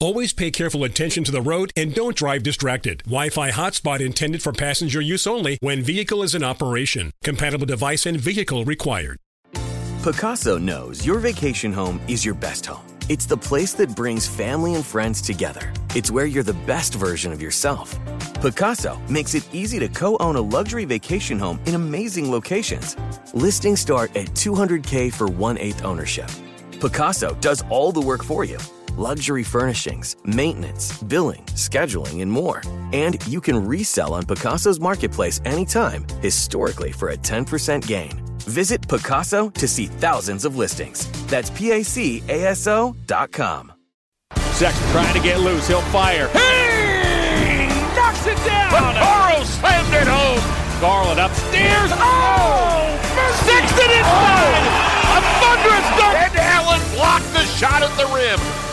Always pay careful attention to the road and don't drive distracted. Wi-Fi hotspot intended for passenger use only when vehicle is in operation. Compatible device and vehicle required. Pacaso knows your vacation home is your best home. It's the place that brings family and friends together. It's where you're the best version of yourself. Pacaso makes it easy to co-own a luxury vacation home in amazing locations. Listings start at 200k for one-eighth ownership. Pacaso does all the work for you luxury furnishings, maintenance, billing, scheduling, and more. And you can resell on Pacaso's marketplace anytime, historically for a 10% gain. Visit Pacaso to see thousands of listings. That's PACASO dot com. Sexton trying to get loose. He'll fire. Hey! Knocks it down. Burrow slammed it home. Garland upstairs. Oh! Sexton inside. Oh. A thunderous dunk. And Allen blocked the shot at the rim.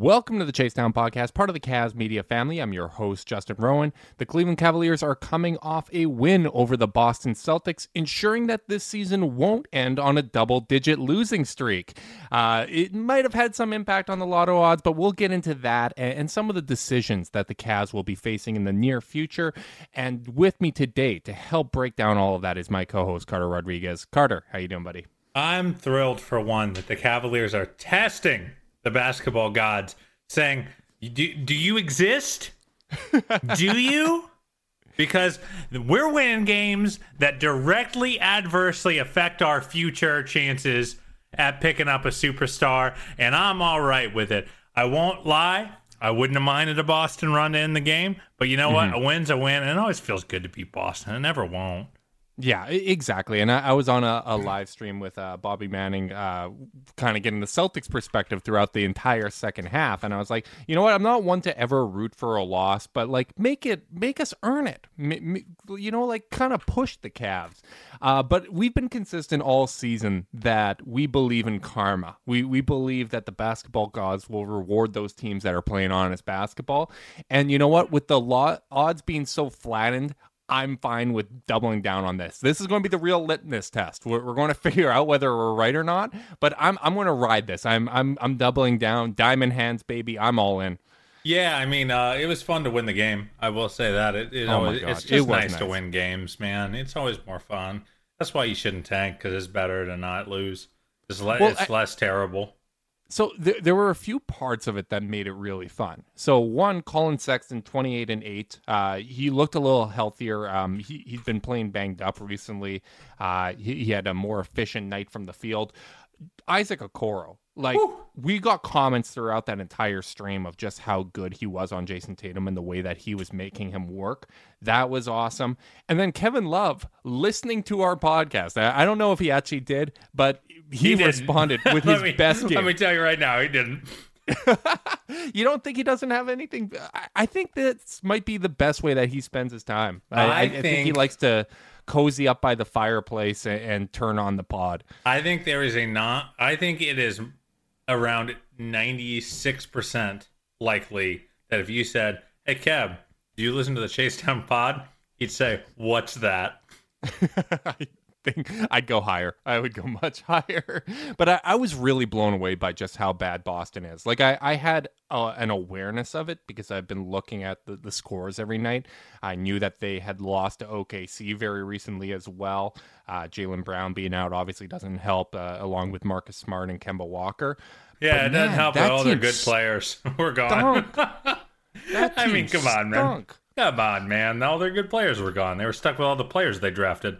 Welcome to the Chase Down Podcast, part of the Cavs Media family. I'm your host, Justin Rowan. The Cleveland Cavaliers are coming off a win over the Boston Celtics, ensuring that this season won't end on a double digit losing streak. Uh, it might have had some impact on the lotto odds, but we'll get into that and, and some of the decisions that the Cavs will be facing in the near future. And with me today to help break down all of that is my co host, Carter Rodriguez. Carter, how you doing, buddy? I'm thrilled for one that the Cavaliers are testing the basketball gods, saying, "Do, do you exist? do you?" Because we're winning games that directly adversely affect our future chances at picking up a superstar, and I'm all right with it. I won't lie. I wouldn't have minded a Boston run to end the game, but you know mm-hmm. what? A win's a win, and it always feels good to beat Boston. It never won't. Yeah, exactly. And I, I was on a, a, live stream with uh, Bobby Manning, uh, kind of getting the Celtics perspective throughout the entire second half. And I was like, you know what? I'm not one to ever root for a loss, but like make it, make us earn it. M- you know, like kind of push the Cavs. Uh, but we've been consistent all season that we believe in karma. We we believe that the basketball gods will reward those teams that are playing honest basketball. And you know what? With the law, odds being so flattened, I'm fine with doubling down on this. This is going to be the real litmus test. We're, we're going to figure out whether we're right or not. But I'm I'm going to ride this. I'm I'm I'm doubling down. Diamond hands, baby. I'm all in. Yeah, I mean, uh, it was fun to win the game. I will say that. It, it oh always, it's just it nice, nice, to win games, man. It's always more fun. That's why you shouldn't tank because it's better to not lose. It's, le- well, it's I, less terrible. So th- there were a few parts of it that made it really fun. So one, Collin Sexton, twenty eight and eight. Uh, he looked a little healthier. Um, he he's been playing banged up recently. Uh, he, he, had a more efficient night from the field. Isaac Okoro, like we got comments throughout that entire stream of just how good he was on Jayson Tatum and the way that he was making him work. That was awesome. And then Kevin Love listening to our podcast. I, I don't know if he actually did, but he, he responded with his me, best game. Let me tell you right now, he didn't. you don't think he doesn't have anything? I, think this might be the best way that he spends his time. I, I, I think, think, he likes to cozy up by the fireplace and, and, turn on the pod. I think there is a not. I think it is around ninety six percent likely that if you said, "Hey, Kev, do you listen to the Chase Down pod?" He'd say, "What's that?" think I'd go higher. I would go much higher. But I, I was really blown away by just how bad Boston is. Like I, I had uh, an awareness of it because I've been looking at the, the scores every night. I knew that they had lost to OKC very recently as well. Uh, Jaylen Brown being out obviously doesn't help, uh, along with Marcus Smart and Kemba Walker. Yeah, but it doesn't help that all their good players. We're gone. I mean, come on, man. Come on, man. All their good players were gone. They were stuck with all the players they drafted.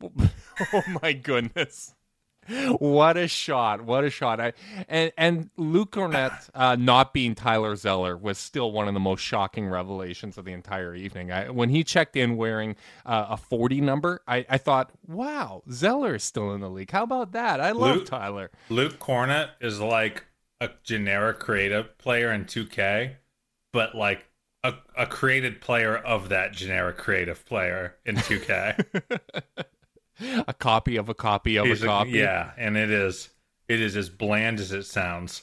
oh my goodness. What a shot! What a shot! I, and and Luke Kornet uh, not being Tyler Zeller was still one of the most shocking revelations of the entire evening. I, when he checked in wearing uh, a forty number, I, I thought, "Wow, Zeller is still in the league. How about that? I love Luke- Tyler." Luke Kornet is like a generic creative player in 2K, but like a, a created player of that generic creative player in 2K. A copy of a copy of a a- copy. yeah, and it is it is as bland as it sounds.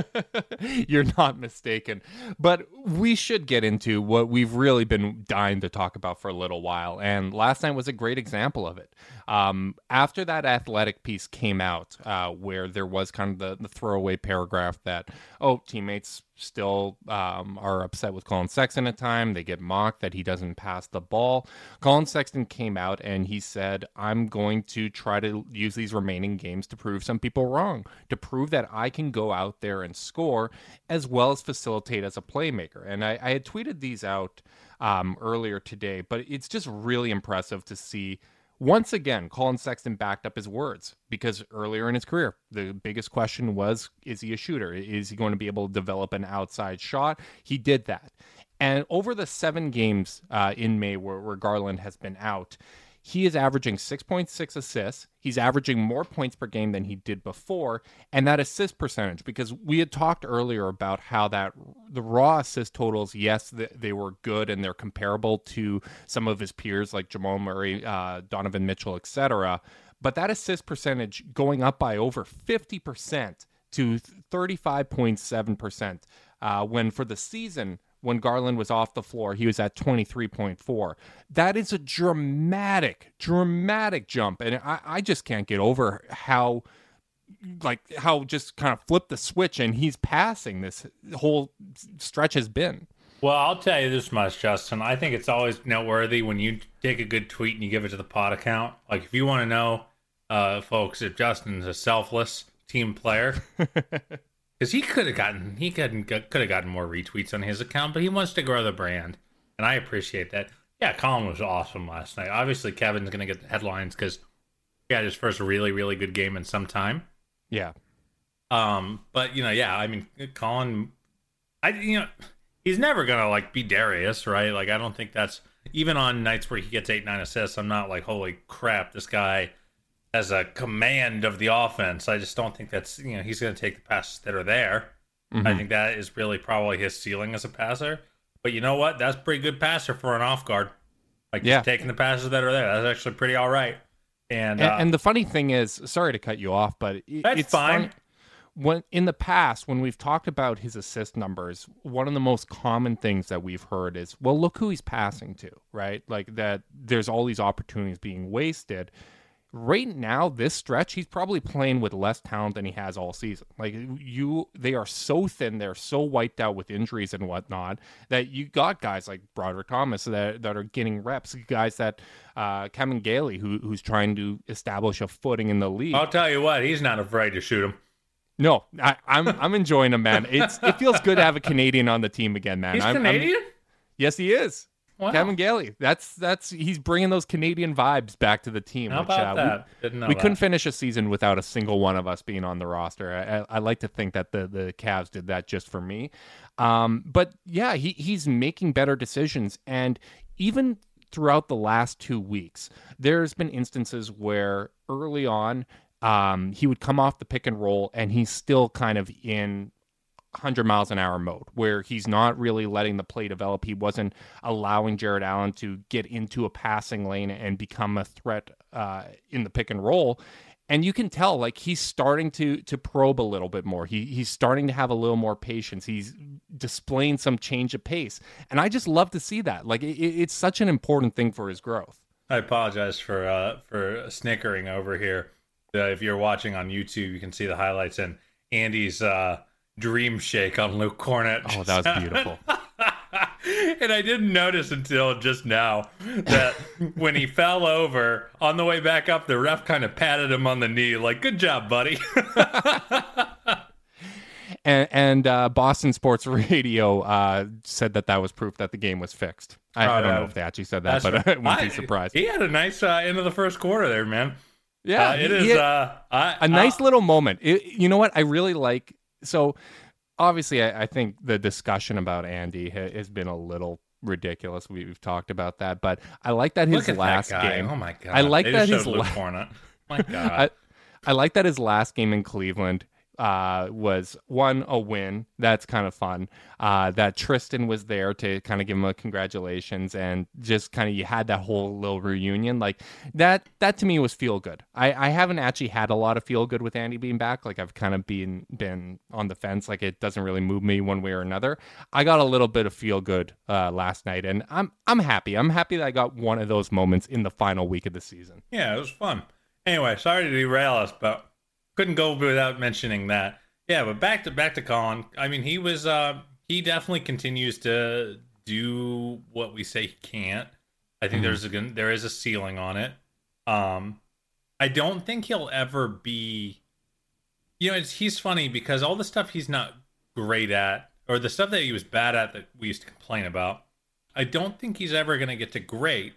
You're not mistaken. But we should get into what we've really been dying to talk about for a little while. And last night was a great example of it. Um, after that athletic piece came out, uh, where there was kind of the, the throwaway paragraph that, oh, teammates still um, are upset with Collin Sexton at time. They get mocked that he doesn't pass the ball. Collin Sexton came out and he said, I'm going to try to use these remaining games to prove some people wrong, to prove that I can go out there and score as well as facilitate as a playmaker. And I, I had tweeted these out um, earlier today, but it's just really impressive to see once again, Collin Sexton backed up his words because earlier in his career, the biggest question was is he a shooter? Is he going to be able to develop an outside shot? He did that. And over the seven games uh, in May where, where Garland has been out, he is averaging 6.6 assists. He's averaging more points per game than he did before. And that assist percentage, because we had talked earlier about how that the raw assist totals, yes, they were good and they're comparable to some of his peers like Jamal Murray, uh, Donovan Mitchell, etc. But that assist percentage going up by over 50% to 35.7%, uh, when for the season, when Garland was off the floor, he was at 23.4. That is a dramatic, dramatic jump. And I, I just can't get over how, like, how just kind of flip the switch and he's passing this whole stretch has been. Well, I'll tell you this much, Justin. I think it's always noteworthy when you take a good tweet and you give it to the pod account. Like, if you want to know, uh, folks, if Justin's a selfless team player, because he could have gotten he could could have gotten more retweets on his account, but he wants to grow the brand, and I appreciate that. Yeah, Collin was awesome last night. Obviously, Kevin's going to get the headlines because he had his first really really good game in some time. Yeah. Um, but you know, yeah, I mean, Collin, I you know, he's never gonna like be Darius, right? Like, I don't think that's even on nights where he gets eight nine assists. I'm not like, holy crap, this guy has a command of the offense. I just don't think that's you know he's gonna take the passes that are there. I think that is really probably his ceiling as a passer. But you know what? That's pretty good passer for an off guard. Like Yeah. taking the passes that are there. That's actually pretty all right. And, And, uh, and the funny thing is, sorry to cut you off, but it- That's it's fine. funny- When in the past, when we've talked about his assist numbers, one of the most common things that we've heard is, "Well, look who he's passing to," right? Like that. There's all these opportunities being wasted. Right now, this stretch, he's probably playing with less talent than he has all season. Like you, they are so thin, they're so wiped out with injuries and whatnot that you got guys like Brodric Thomas that that are getting reps, guys that uh, Kevin Gailey, who who's trying to establish a footing in the league. I'll tell you what, he's not afraid to shoot him. No, I, I'm I'm enjoying him, man. It's it feels good to have a Canadian on the team again, man. He's I'm- I'm- Canadian. yes, he is. Wow. Kevin Gailey. That's that's he's bringing those Canadian vibes back to the team. How which, about uh, we- that? Didn't know we that. couldn't finish a season without a single one of us being on the roster. I, I, I like to think that the the Cavs did that just for me. Um, but yeah, he he's making better decisions, and even throughout the last two weeks, there's been instances where early on. Um, he would come off the pick and roll, and he's still kind of in 100 miles an hour mode where he's not really letting the play develop. He wasn't allowing Jarrett Allen to get into a passing lane and become a threat uh, in the pick and roll. And you can tell, like he's starting to to probe a little bit more. He he's starting to have a little more patience. He's displaying some change of pace, and I just love to see that. Like it, it's such an important thing for his growth. I apologize for uh, for snickering over here. Uh, if you're watching on YouTube, you can see the highlights and Andy's uh, dream shake on Luke Kornet. Oh, that was beautiful. and I didn't notice until just now that when he fell over on the way back up, the ref kind of patted him on the knee, like "Good job, buddy." And, and uh, Boston Sports Radio uh, said that that was proof that the game was fixed. I, Oh, I don't no. know if they actually said that, That's but right. I wouldn't I- be surprised. He had a nice uh, end of the first quarter there, man. Yeah, Uh, it is had uh, I, a nice little moment. It- you know what? I really like. So, obviously, I, I think the discussion about Andy ha- has been a little ridiculous. We, we've talked about that, but I like that his last that game. Oh my god! I like they that his showed Luke la- Kornet. My I, god. I like that his last game in Cleveland uh, was one a win. That's kind of fun. Uh, that Tristan was there to kind of give him a congratulations and just kind of you had that whole little reunion like that. That to me was feel good. I, I haven't actually had a lot of feel good with Andy being back. Like I've kind of been been on the fence. Like it doesn't really move me one way or another. I got a little bit of feel good uh, last night, and I'm I'm happy. I'm happy that I got one of those moments in the final week of the season. Yeah, it was fun. Anyway, sorry to derail us, but couldn't go without mentioning that. Yeah, but back to back to Collin. I mean, he was uh he definitely continues to do what we say he can't. I think there's a there is a ceiling on it. Um I don't think he'll ever be you know, it's he's funny because all the stuff he's not great at or the stuff that he was bad at that we used to complain about, I don't think he's ever going to get to great.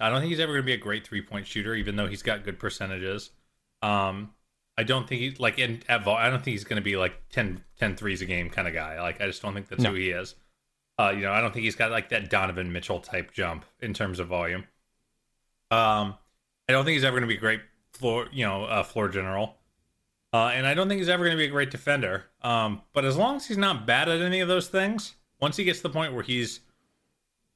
I don't think he's ever going to be a great three point shooter, even though he's got good percentages. Um, I don't think he's like in at vol- I don't think he's going to be like 10, 10 threes a game kind of guy. Like I just don't think that's No. who he is. Uh, you know, I don't think he's got like that Donovan Mitchell type jump in terms of volume. Um, I don't think he's ever going to be a great floor, you know, uh, floor general. Uh, and I don't think he's ever going to be a great defender. Um, but as long as he's not bad at any of those things, once he gets to the point where he's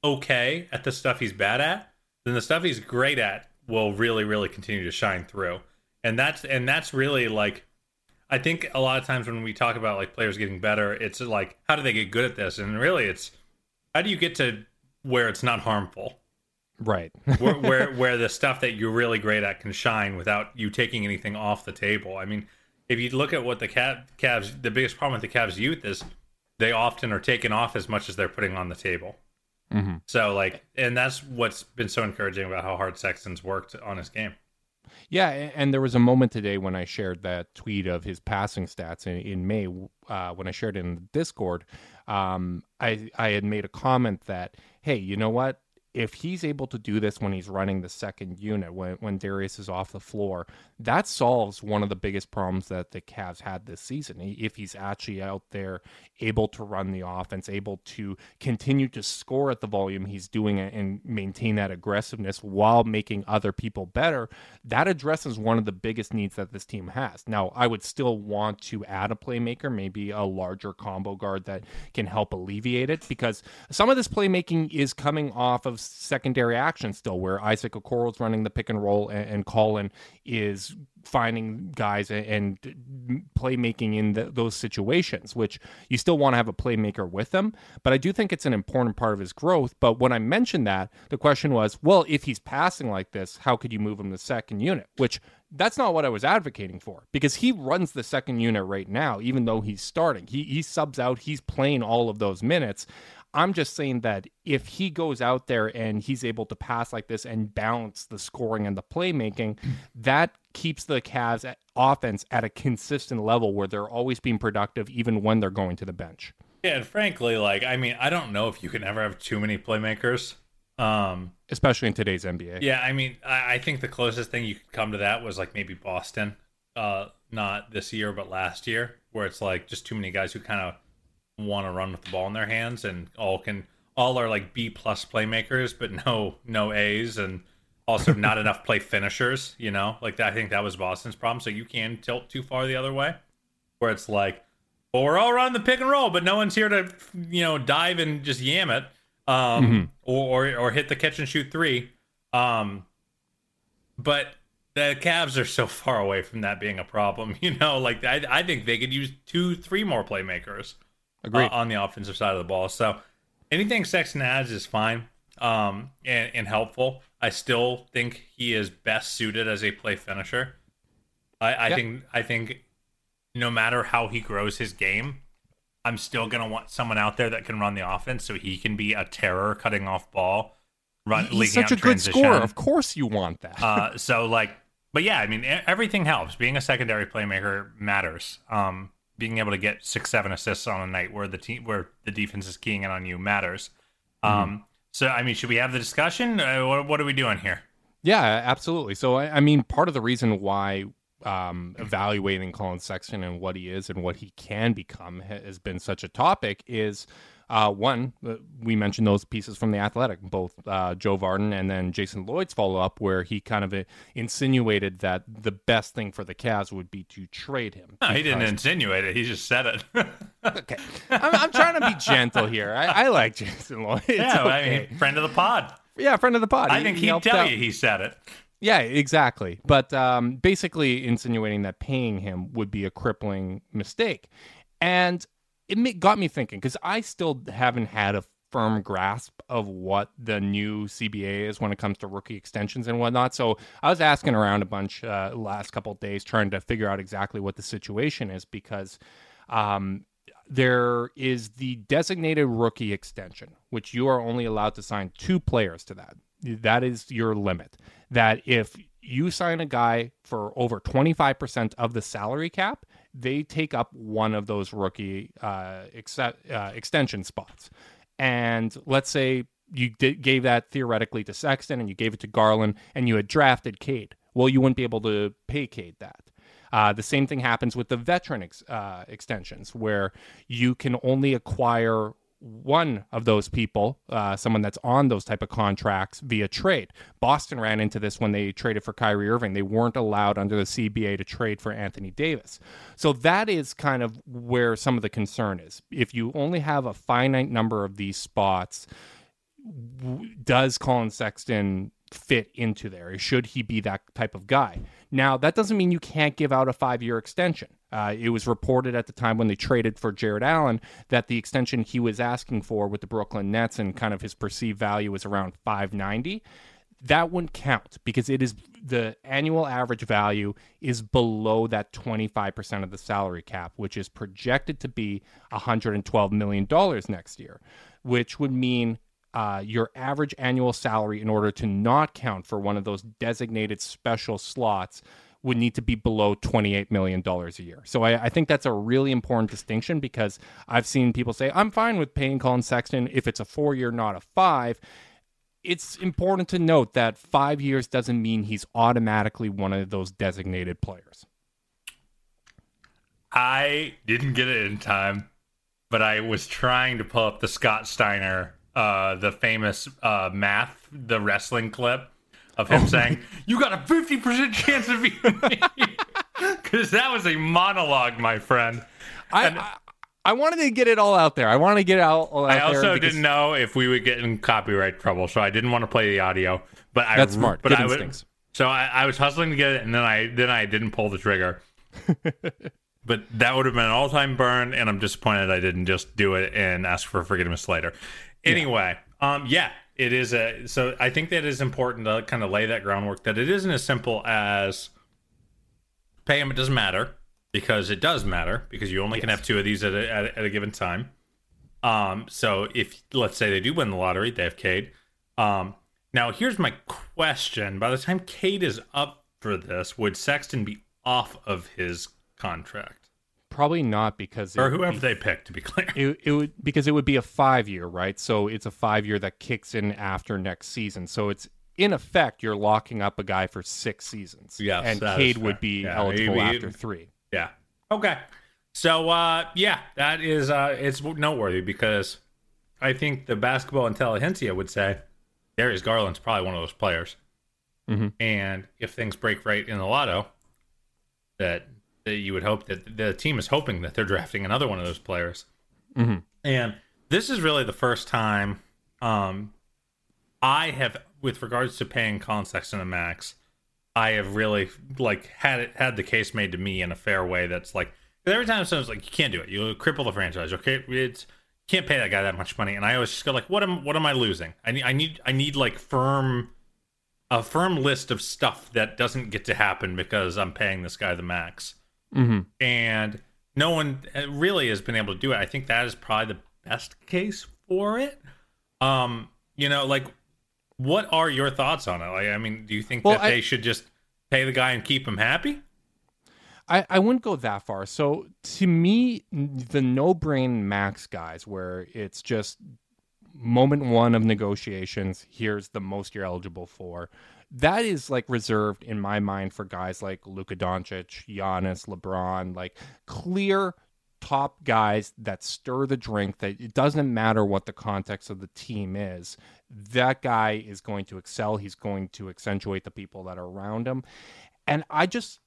okay at the stuff he's bad at, then the stuff he's great at will really, really continue to shine through. And that's and that's really like I think a lot of times when we talk about like players getting better, it's like how do they get good at this? And really it's how do you get to where it's not harmful? Right. where, where where the stuff that you're really great at can shine without you taking anything off the table. I mean, if you look at what the Cav, Cavs, the biggest problem with the Cavs youth is they often are taking off as much as they're putting on the table. Mhm. So like, and that's what's been so encouraging about how hard Sexton's worked on his game. Yeah, and there was a moment today when I shared that tweet of his passing stats in, in May. Uh, when I shared it in the Discord, um, I I had made a comment that, hey, you know what? If he's able to do this when he's running the second unit, when when Darius is off the floor, that solves one of the biggest problems that the Cavs had this season. If he's actually out there able to run the offense, able to continue to score at the volume he's doing it and maintain that aggressiveness while making other people better, that addresses one of the biggest needs that this team has. Now, I would still want to add a playmaker, maybe a larger combo guard that can help alleviate it because some of this playmaking is coming off of secondary action still, where Isaac Okoro is running the pick and roll and, and Collin is finding guys and, and playmaking in the, those situations, which you still want to have a playmaker with them. But I do think it's an important part of his growth. But when I mentioned that, the question was, well, if he's passing like this, how could you move him to second unit? Which that's not what I was advocating for because he runs the second unit right now, even though he's starting. He, he subs out, he's playing all of those minutes. I'm just saying that if he goes out there and he's able to pass like this and balance the scoring and the playmaking, that keeps the Cavs at offense at a consistent level where they're always being productive even when they're going to the bench. Yeah, and frankly, like I mean, I don't know if you can ever have too many playmakers. Um, Especially in today's NBA. Yeah, I mean, I, I think the closest thing you could come to that was like maybe Boston, uh, not this year but last year, where it's like just too many guys who kind of want to run with the ball in their hands and all can all are like B plus playmakers, but no no A's and also not enough play finishers. You know, like that, I think that was Boston's problem. So you can tilt too far the other way, where it's like, well, we're all running the pick and roll, but no one's here to you know dive and just yam it, um, or, or or hit the catch and shoot three. Um, but the Cavs are so far away from that being a problem. You know, like I, I think they could use two, three more playmakers Agreed. uh, on the offensive side of the ball. So anything Sexton adds is fine um, and, and helpful. I still think he is best suited as a play finisher. I, I Yeah. think I think no matter how he grows his game, I'm still gonna want someone out there that can run the offense so he can be a terror cutting off ball, run He's leaking such out a good scorer. Of course you want that. Uh, so like, but yeah, I mean, everything helps. Being a secondary playmaker matters. Um, being able to get six, seven assists on a night where the team where the defense is keying in on you matters. Um, so I mean, should we have the discussion? Uh, what, what are we doing here? Yeah, absolutely. So, I, I mean, part of the reason why um, evaluating Collin Sexton and what he is and what he can become has been such a topic is uh, one, uh, we mentioned those pieces from the Athletic, both uh, Joe Vardon and then Jason Lloyd's follow up, where he kind of uh, insinuated that the best thing for the Cavs would be to trade him. No, he didn't insinuate it. He just said it. Okay, I'm, I'm trying to be gentle here. I, I like Jason Lloyd. It's yeah, I mean, friend of the pod. yeah, friend of the pod. I He- think he he'd helped tell out. you he said it. Yeah, exactly. But um, basically insinuating that paying him would be a crippling mistake. And it got me thinking because I still haven't had a firm grasp of what the new CBA is when it comes to rookie extensions and whatnot. So I was asking around a bunch uh, last couple days trying to figure out exactly what the situation is because um, there is the designated rookie extension, which you are only allowed to sign two players to that. That is your limit. That if you sign a guy for over 25% of the salary cap, they take up one of those rookie uh, uh, extension spots. And let's say you did, gave that theoretically to Sexton and you gave it to Garland and you had drafted Cade. Well, you wouldn't be able to pay Cade that. Uh, the same thing happens with the veteran ex- uh, extensions, where you can only acquire one of those people, uh, someone that's on those type of contracts via trade. Boston ran into this when they traded for Kyrie Irving. They weren't allowed under the CBA to trade for Anthony Davis. So that is kind of where some of the concern is. If you only have a finite number of these spots, does Collin Sexton fit into there? Should he be that type of guy? Now, that doesn't mean you can't give out a five year extension. Uh, it was reported at the time when they traded for Jarrett Allen that the extension he was asking for with the Brooklyn Nets and kind of his perceived value was around 590 that wouldn't count because it is the annual average value is below that 25% of the salary cap which is projected to be 112 million dollars next year which would mean uh, your average annual salary in order to not count for one of those designated special slots would need to be below $28 million a year. So I, I think that's a really important distinction because I've seen people say, I'm fine with paying Collin Sexton if it's a four year, not a five it's important to note that five years doesn't mean he's automatically one of those designated players. I didn't get it in time, but I was trying to pull up the Scott Steiner, uh, the famous uh, math, the wrestling clip of him saying, "You got a fifty percent chance of beating me," because that was a monologue, my friend. I, I I wanted to get it all out there. I wanted to get all out I also because- didn't know if we would get in copyright trouble, so I didn't want to play the audio. But I That's smart. But Good I would, so I, I was hustling to get it, and then I then I didn't pull the trigger. but that would have been an all time burn, and I'm disappointed I didn't just do it and ask for forgiveness later. Anyway, um, yeah, it is a. So I think that is important to kind of lay that groundwork that it isn't as simple as pay him. It doesn't matter because it does matter because you only can have two of these at a, at, a, at a given time. Um, so if let's say they do win the lottery, they have Cade. Um, now here's my question: By the time Cade is up for this, would Sexton be off of his contract, probably not because or whoever they pick? To be clear, It, it would because it would be a five year, right? So it's a five year that kicks in after next season. So it's in effect you're locking up a guy for six seasons. Yeah, and Cade would be Yeah, eligible he- he- after three. yeah. Okay. So uh, yeah, that is uh, it's noteworthy because I think the basketball intelligentsia would say Darius Garland's probably one of those players. Mhm. And if things break right in the lotto, that, that you would hope that the team is hoping that they're drafting another one of those players. Mhm. And this is really the first time um, I have, with regards to paying Collin Sexton a max, I have really like had it had the case made to me in a fair way. That's like every time someone's like, you can't do it, you cripple the franchise. Okay, it's can't pay that guy that much money. And I always just go like, what am what am I losing? I need I need I need like firm a firm list of stuff that doesn't get to happen because I'm paying this guy the max. Mm-hmm. And no one uh, really has been able to do it. I think that is probably the best case for it. Um, you know, like what are your thoughts on it? Like, I mean, do you think Well, that I- they should just pay the guy and keep him happy? I, I wouldn't go that far. So to me, the no brain max guys, where it's just moment one of negotiations, here's the most you're eligible for. That is like reserved in my mind for guys like Luka Doncic, Giannis, LeBron, like clear top guys that stir the drink that it doesn't matter what the context of the team is. That guy is going to excel. He's going to accentuate the people that are around him. And i just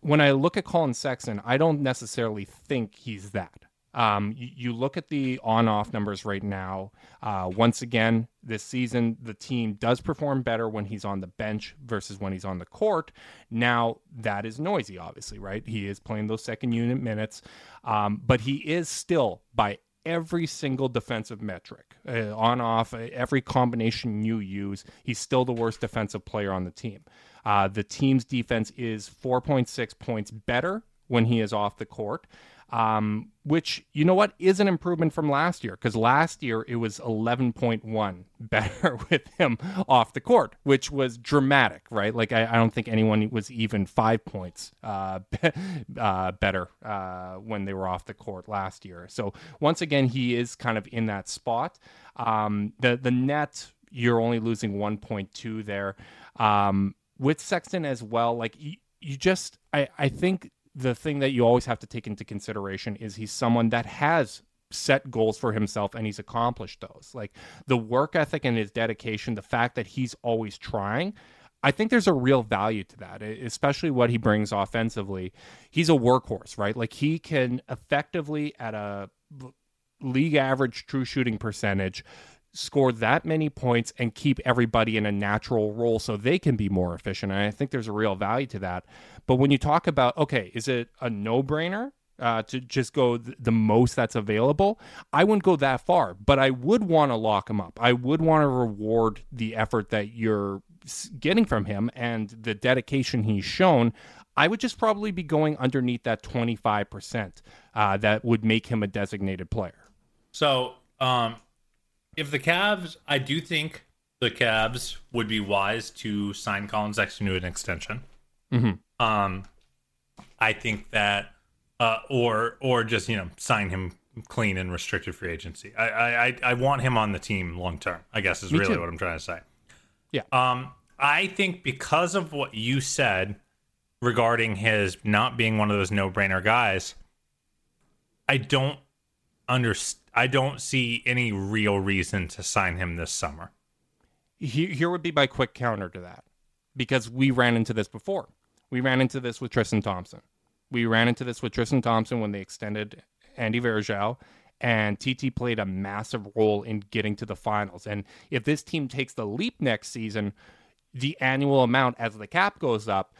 when I look at collin Sexton, I don't necessarily think he's that. Um, you, look at the on off numbers right now. Uh, once again, this season, the team does perform better when he's on the bench versus when he's on the court. Now, that is noisy, obviously, right? He is playing those second unit minutes, um, but he is still, by every single defensive metric, uh, on off, every combination you use, he's still the worst defensive player on the team. Uh, the team's defense is 4.6 points better when he is off the court, um, which, you know what, is an improvement from last year because last year it was 11.1 better with him off the court, which was dramatic, right? Like, I, I don't think anyone was even five points uh, uh, better uh, when they were off the court last year. So, once again, he is kind of in that spot. Um, the, the net, you're only losing 1.2 there. Um, with Sexton as well, like you, you just, I, I think the thing that you always have to take into consideration is he's someone that has set goals for himself and he's accomplished those. Like the work ethic and his dedication, the fact that he's always trying. I think there's a real value to that, especially what he brings offensively. He's a workhorse, right? Like he can effectively at a league average true shooting percentage score that many points and keep everybody in a natural role so they can be more efficient. And I think there's a real value to that. But when you talk about, okay, is it a no brainer? Uh, to just go th- the most that's available, I wouldn't go that far, but I would want to lock him up. I would want to reward the effort that you're getting from him and the dedication he's shown. I would just probably be going underneath that 25% uh, that would make him a designated player. So, um, if the Cavs, I do think the Cavs would be wise to sign Collin Sexton to an extension. Mm-hmm. Um, I think that, uh, or or just you know sign him clean and restricted free agency. I I I want him on the team long term. I guess is Me really too. what I'm trying to say. Yeah. Um, I think because of what you said regarding his not being one of those no brainer guys, I don't understand I don't see any real reason to sign him this summer. Here would be my quick counter to that because we ran into this before. We ran into this with Tristan Thompson. We ran into this with Tristan Thompson when they extended Andy Varejao, and TT played a massive role in getting to the finals. And if this team takes the leap next season, the annual amount as the cap goes up,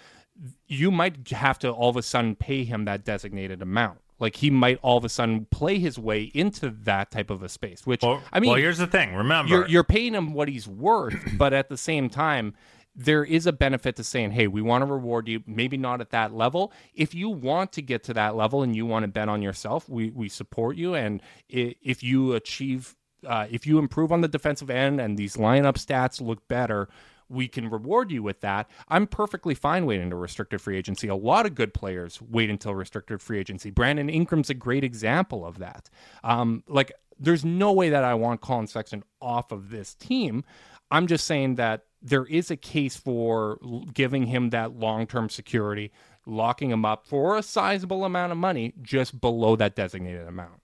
you might have to all of a sudden pay him that designated amount. Like he might all of a sudden play his way into that type of a space. Which well, I mean, well, here's the thing. Remember, you're, you're paying him what he's worth, but at the same time, there is a benefit to saying, hey, we want to reward you, maybe not at that level. If you want to get to that level and you want to bet on yourself, we, we support you. And if you achieve, uh, if you improve on the defensive end and these lineup stats look better, we can reward you with that. I'm perfectly fine waiting to restricted free agency. A lot of good players wait until restricted free agency. Brandon Ingram's a great example of that. Um, like, there's no way that I want Collin Sexton off of this team. I'm just saying that there is a case for giving him that long term security, locking him up for a sizable amount of money just below that designated amount.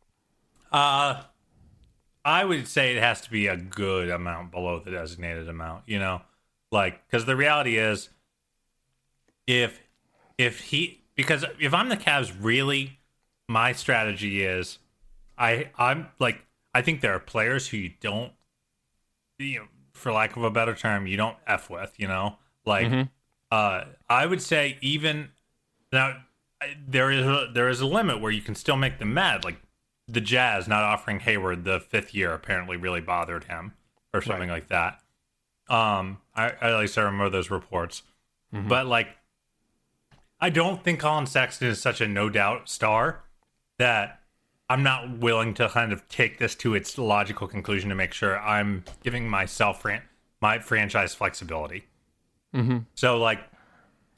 Uh, I would say it has to be a good amount below the designated amount, you know? Like, because the reality is, if if he because if I'm the Cavs, really, my strategy is, I I'm like I think there are players who you don't, you know, for lack of a better term, you don't f with, you know, like, mm-hmm. uh, I would say even now there is a, there is a limit where you can still make them mad, like the Jazz not offering Hayward the fifth year apparently really bothered him or something right. like that. Um, I, at least I remember those reports. Mm-hmm. But like, I don't think Collin Sexton is such a no doubt star that I'm not willing to kind of take this to its logical conclusion to make sure I'm giving myself fran- my franchise flexibility. Mm-hmm. So like,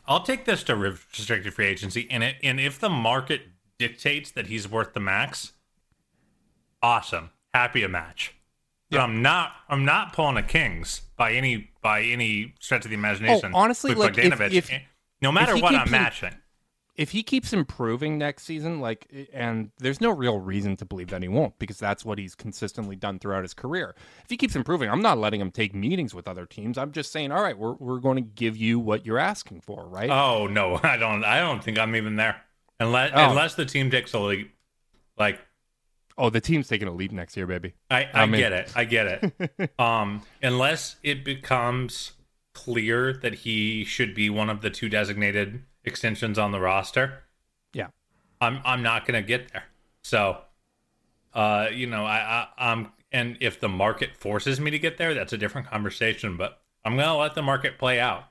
I'll take this to restricted free agency, and it and if the market dictates that he's worth the max, awesome, happy to match. But Yeah. I'm not. I'm not pulling a Kings by any by any stretch of the imagination. Oh, honestly, like, if- if- no matter what, I'm im- matching. If he keeps improving next season, like, and there's no real reason to believe that he won't, because that's what he's consistently done throughout his career. If he keeps improving, I'm not letting him take meetings with other teams. I'm just saying, all right, we're we're going to give you what you're asking for, right? Oh no, I don't. I don't think I'm even there unless Oh. unless the team takes a leap. Like oh, the team's taking a leap next year, baby. I, I I'm in. get it. I get it. um, unless it becomes clear that he should be one of the two designated extensions on the roster, Yeah. I'm I'm not gonna get there. So, uh, you know, I, I I'm and if the market forces me to get there, that's a different conversation. But I'm gonna let the market play out.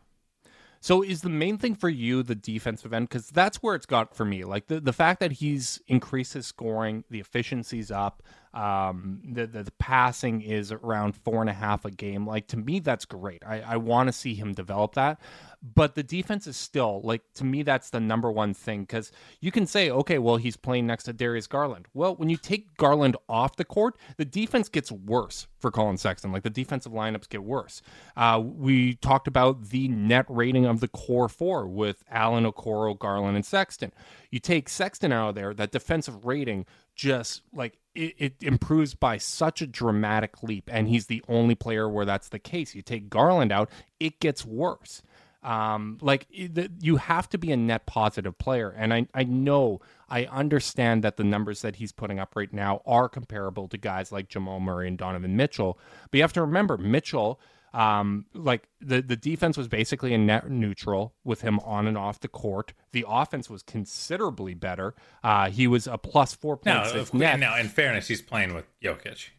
So is the main thing for you the defensive end? Because that's where it's got for me. Like the, the fact that he's increased his scoring, the efficiency's up, um, the, the the passing is around four and a half a game. Like to me, that's great. I, I want to see him develop that. But the defense is still like to me that's the number one thing because you can say okay well he's playing next to Darius Garland. Well when you take Garland off the court the defense gets worse for Collin Sexton like the defensive lineups get worse. Uh, we talked about the net rating of the core four with Allen Okoro, Garland, and Sexton. You take Sexton out of there that defensive rating just like it, it improves by such a dramatic leap and he's the only player where that's the case. You take Garland out it gets worse um like you have to be a net positive player and i i know i understand that the numbers that he's putting up right now are comparable to guys like jamal murray and donovan mitchell but you have to remember mitchell um like the the defense was basically a net neutral with him on and off the court. The offense was considerably better. Uh he was a plus Now, net. now, in fairness, he's playing with Jokic.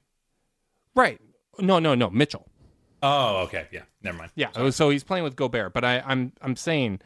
right. No no no mitchell. Oh, okay, yeah, never mind. Yeah, so- so he's playing with Gobert, but I, I'm I'm saying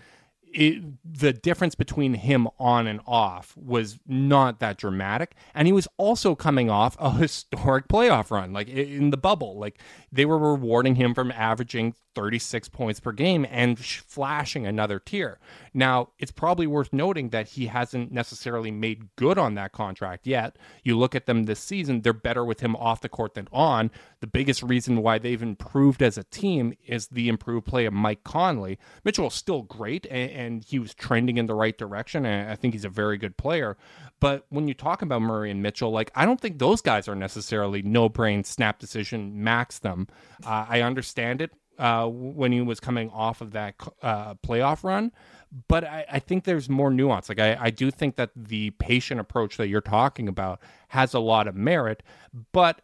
it, the difference between him on and off was not that dramatic, and he was also coming off a historic playoff run, like in the bubble. Like they were rewarding him from averaging 36 points per game and flashing another tier. Now it's probably worth noting that he hasn't necessarily made good on that contract yet. You look at them this season; they're better with him off the court than on. The biggest reason why they've improved as a team is the improved play of Mike Conley. Mitchell is still great, and, and he was trending in the right direction, and I think he's a very good player. But when you talk about Murray and Mitchell, like I don't think those guys are necessarily no brain snap decision max them. Uh, I understand it uh, when he was coming off of that uh, playoff run. But I, I think there's more nuance. Like I, I do think that the patient approach that you're talking about has a lot of merit, but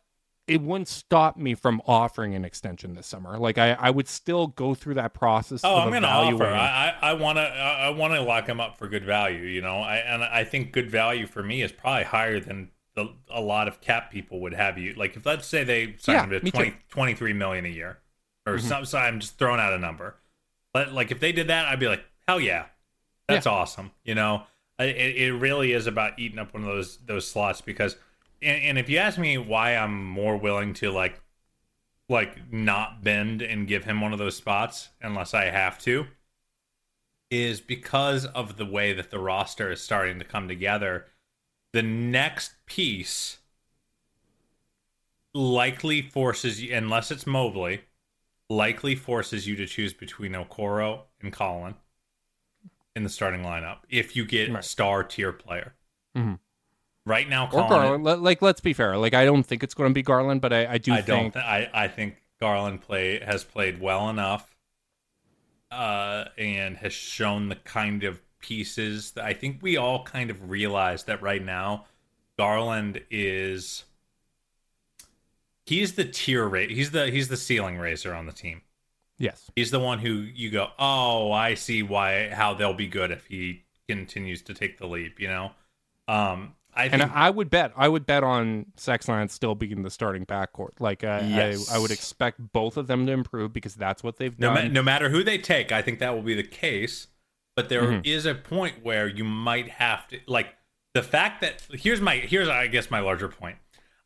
it wouldn't stop me from offering an extension this summer. Like I, I would still go through that process. Oh, of I'm going to offer. I- I want to I want to lock him up for good value. You know, I and I think good value for me is probably higher than the, a lot of cap people would have you. Like if let's say they signed Yeah, him to 20, 23 million a year, or Mm-hmm. some. So I'm just throwing out a number. But like if they did that, I'd be like, hell yeah, that's awesome. You know, I- it it really is about eating up one of those those slots because. And, and if you ask me why I'm more willing to like like not bend and give him one of those spots unless I have to is because of the way that the roster is starting to come together. The next piece likely forces you, unless it's Mobley, likely forces you to choose between Okoro and Collin in the starting lineup if you get a Right. star tier player. Mhm. Right now, or Collin, Garland. Let- Like let's be fair. Like I don't think it's going to be Garland, but I, I do I don't. Th- I I think Garland play has played well enough, uh, and has shown the kind of pieces that I think we all kind of realize that right now, Garland is. He's the tier rate. He's the he's the ceiling raiser on the team. yes. He's the one who you go, oh, I see why how they'll be good if he continues to take the leap. You know, um, I And I would bet, I would bet on Sexton still being the starting backcourt. Like I, Yes. I, I would expect both of them to improve because that's what they've no, done. ma- no matter who they take, I think that will be the case. But there is Mhm. a point where you might have to like the fact that here's my here's I guess my larger point.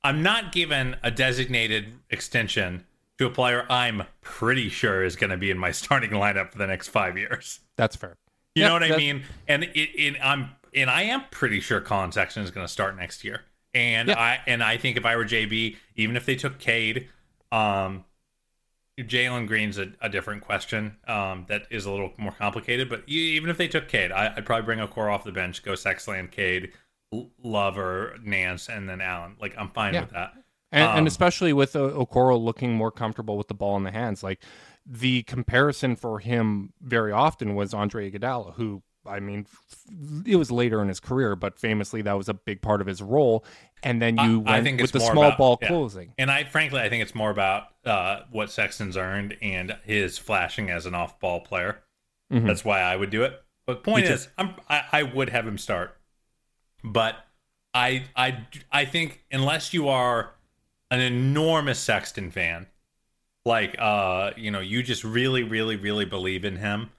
I'm not given a designated extension to a player I'm pretty sure is going to be in my starting lineup for the next five years. That's fair. You Yeah, know what I mean? And it, it, I'm and I am pretty sure Collin Sexton is going to start next year. And Yeah. I and I think if I were JB, even if they took Cade, um, Jalen Green's a, a different question um, that is a little more complicated. But even if they took Cade, I, I'd probably bring a core off the bench, go Sexland, Cade, L- Lover, Nance, and then Allen. Like I'm fine Yeah. with that. and, Um, and especially with uh, Okoro looking more comfortable with the ball in the hands. Like the comparison for him very often was Andre Iguodala, who I mean, f- it was later in his career, but famously that was a big part of his role. And then you I went think with the small about- ball yeah. closing. And I frankly, I think it's more about uh, what Sexton's earned and his flashing as an off-ball player. Mhm. That's why I would do it. But point is, I'm, I, I would have him start. But I, I, I think unless you are an enormous Sexton fan, like uh, you know, you just really, really, really believe in him.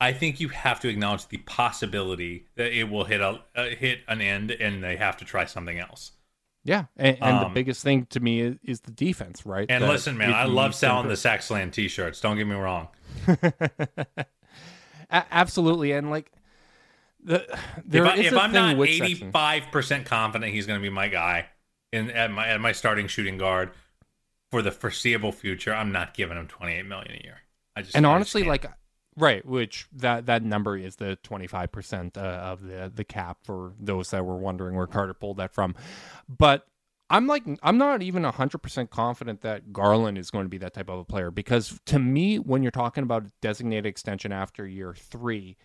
I think you have to acknowledge the possibility that it will hit a uh, hit an end, and they have to try something else. Yeah, and, and the Um, biggest thing to me is, is the defense, right? And That listen, man, I love selling the. Saxland t-shirts. Don't get me wrong. Absolutely, and like the there if I, if I'm not 85 percent confident he's going to be my guy in at my at my starting shooting guard for the foreseeable future, I'm not giving him 28 million a year. I just and honestly, like right, which that that number is the twenty five percent uh, of the the cap for those that were wondering where Carter pulled that from. But I'm like I'm not even hundred percent confident that Garland is going to be that type of a player because to me, when you're talking about designated extension after year three,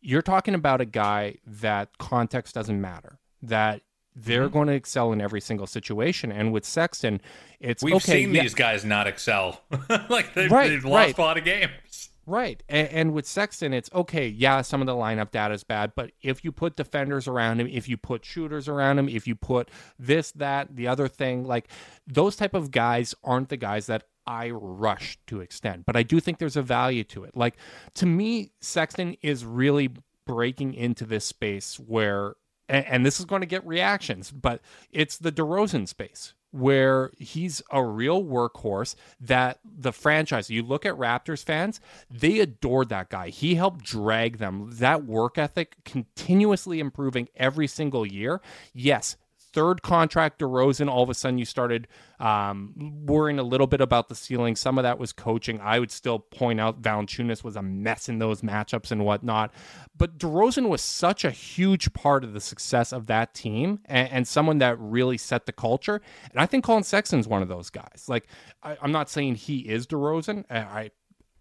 you're talking about a guy that context doesn't matter. That they're Mm-hmm. going to excel in every single situation. And with Sexton, it's we've okay. seen yeah, these guys not excel. like they've, Right, they've lost right. a lot of games. Right. And, and with Sexton, it's okay. Yeah, some of the lineup data is bad, but if you put defenders around him, if you put shooters around him, if you put this, that, the other thing, like those type of guys aren't the guys that I rush to extend. But I do think there's a value to it. Like to me, Sexton is really breaking into this space where, and, and this is going to get reactions, but it's the DeRozan space where he's a real workhorse that the franchise you look at Raptors fans they adored that guy he helped drag them that work ethic continuously improving every single year yes third contract DeRozan, all of a sudden you started um, worrying a little bit about the ceiling. Some of that was coaching. I would still point out Valanciunas was a mess in those matchups and whatnot. But DeRozan was such a huge part of the success of that team and, and someone that really set the culture. And I think Collin Sexton's one of those guys. Like, I, I'm not saying he is DeRozan. I, I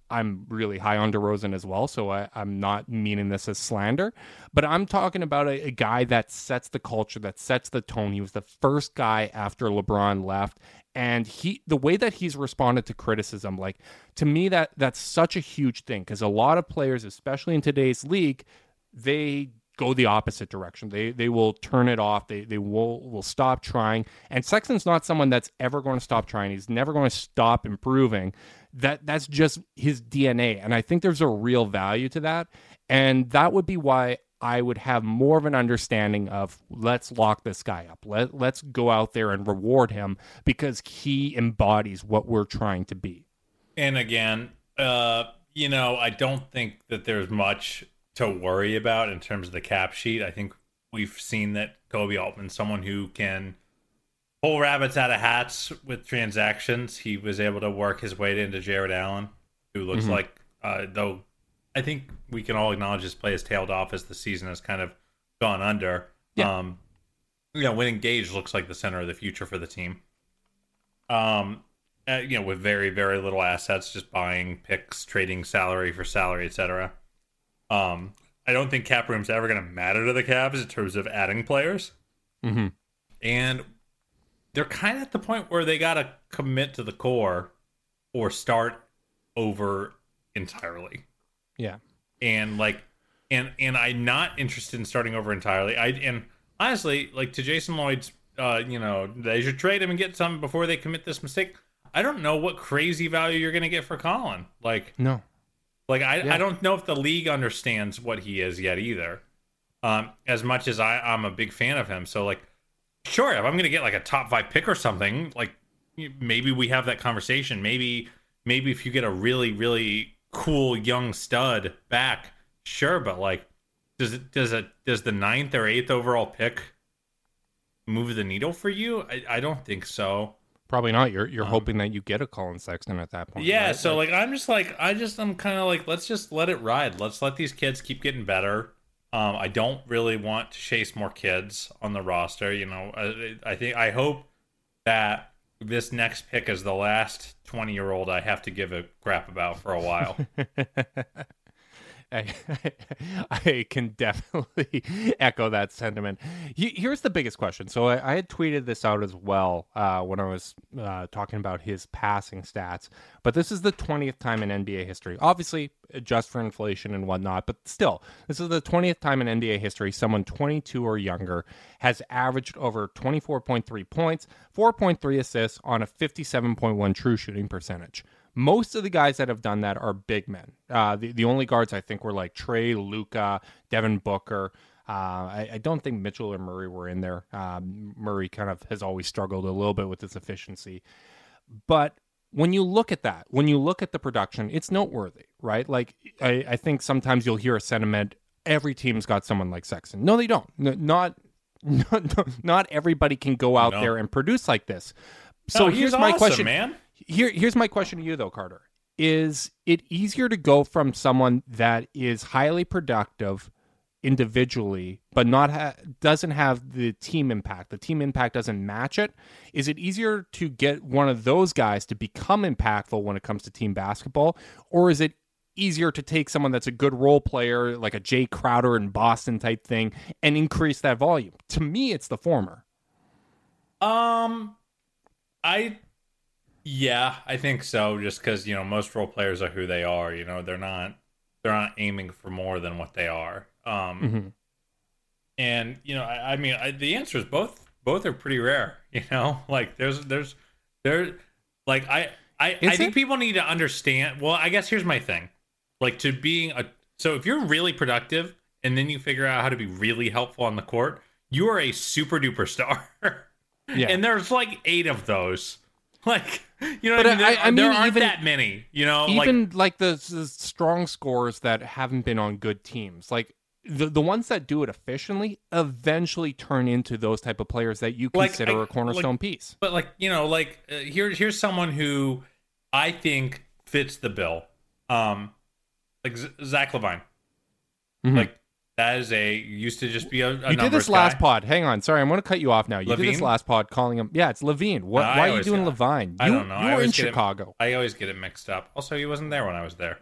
I'm really high on DeRozan as well, so I, I'm not meaning this as slander, but I'm talking about a, a guy that sets the culture, that sets the tone. He was the first guy after LeBron left, and he the way that he's responded to criticism, like to me, that that's such a huge thing because a lot of players, especially in today's league, they go the opposite direction. They they will turn it off. They they will will stop trying. And Sexton's not someone that's ever going to stop trying. He's never going to stop improving. That that's just his DNA. And I think there's a real value to that. And that would be why I would have more of an understanding of let's lock this guy up. Let let's go out there and reward him because he embodies what we're trying to be. And again, uh, you know, I don't think that there's much to worry about in terms of the cap sheet. I think we've seen that Koby Altman's someone who can pull rabbits out of hats with transactions. He was able to work his way into Jarrett Allen, who looks Mhm. like, uh, though I think we can all acknowledge his play has tailed off as the season has kind of gone under. Yeah. Um, you know, when engaged looks like the center of the future for the team. Um, uh, you know, with very very little assets, just buying picks, trading salary for salary, etc. Um, I don't think cap room's ever going to matter to the Cavs in terms of adding players, Mm-hmm. and they're kind of at the point where they got to commit to the core or start over entirely. Yeah. And like, and and I'm not interested in starting over entirely. I and honestly, like to Jason Lloyd's, uh, you know, they should trade him and get some before they commit this mistake. I don't know what crazy value you're going to get for Collin. Like, No. like I, Yeah. I don't know if the league understands what he is yet either. Um, as much as I, I'm a big fan of him. So like, sure, if I'm gonna get like a top five pick or something, like maybe we have that conversation. Maybe maybe if you get a really really cool young stud back, sure, but like, does it does it does the ninth or eighth overall pick move the needle for you? I, I don't think so. Probably not. You're you're hoping that you get a Collin Sexton at that point. Um, Yeah, right? so like I'm just like I just I'm kind of like let's just let it ride. Let's let these kids keep getting better. Um, I don't really want to chase more kids on the roster. You know, I, I think I hope that this next pick is the last 20 year old I have to give a crap about for a while. I, I can definitely echo that sentiment. Here's the biggest question. So I, I had tweeted this out as well uh, when I was uh, talking about his passing stats, but this is the 20th time in NBA history. Obviously, adjust for inflation and whatnot, but still, this is the 20th time in NBA history someone 22 or younger has averaged over 24.3 points, 4.3 assists on a 57.1 true shooting percentage. Most of the guys that have done that are big men. Uh, the, the only guards I think were like Trae, Luka, Devin Booker. Uh, I, I don't think Mitchell or Murray were in there. Um, Murray kind of has always struggled a little bit with his efficiency. But when you look at that, when you look at the production, it's noteworthy, right? Like, I, I think sometimes you'll hear a sentiment every team's got someone like Sexton. No, they don't. N- not, not, not everybody can go out No. there and produce like this. So No, here's my awesome, question, man. Here, here's my question to you, though, Carter. Is it easier to go from someone that is highly productive individually, but not ha- doesn't have the team impact? The team impact doesn't match it. Is it easier to get one of those guys to become impactful when it comes to team basketball, or is it easier to take someone that's a good role player, like a Jay Crowder in Boston type thing, and increase that volume? To me, it's the former. Um, I, yeah, I think so. Just because you know most role players are who they are. You know, they're not they're not aiming for more than what they are. Um, Mhm. and you know, I, I mean, I, the answer is both. Both are pretty rare. You know, like there's there's there, like I I I Is think it? people need to understand. Well, I guess here's my thing. Like to being a so if you're really productive and then you figure out how to be really helpful on the court, you are a super duper star. Yeah. And there's like eight of those. Like, you know But what I mean? I- There, I mean, there aren't even- that many, you know? even like, the, the strong scores that haven't been on good teams like the, the ones that do it efficiently eventually turn into those type of players that you Like, consider I- a cornerstone like- piece But like you know, like uh, here, here's someone who I think fits the bill. Um, like Z- Zach Levine. Mhm. Like that is a used to just be a, a you did this last guy. pod hang on sorry i'm going to cut you off now you did this last pod calling him yeah it's levine what, No, why are you doing levine I don't know. You were in always get it- chicago I always get it mixed up. Also, he wasn't there when I was there.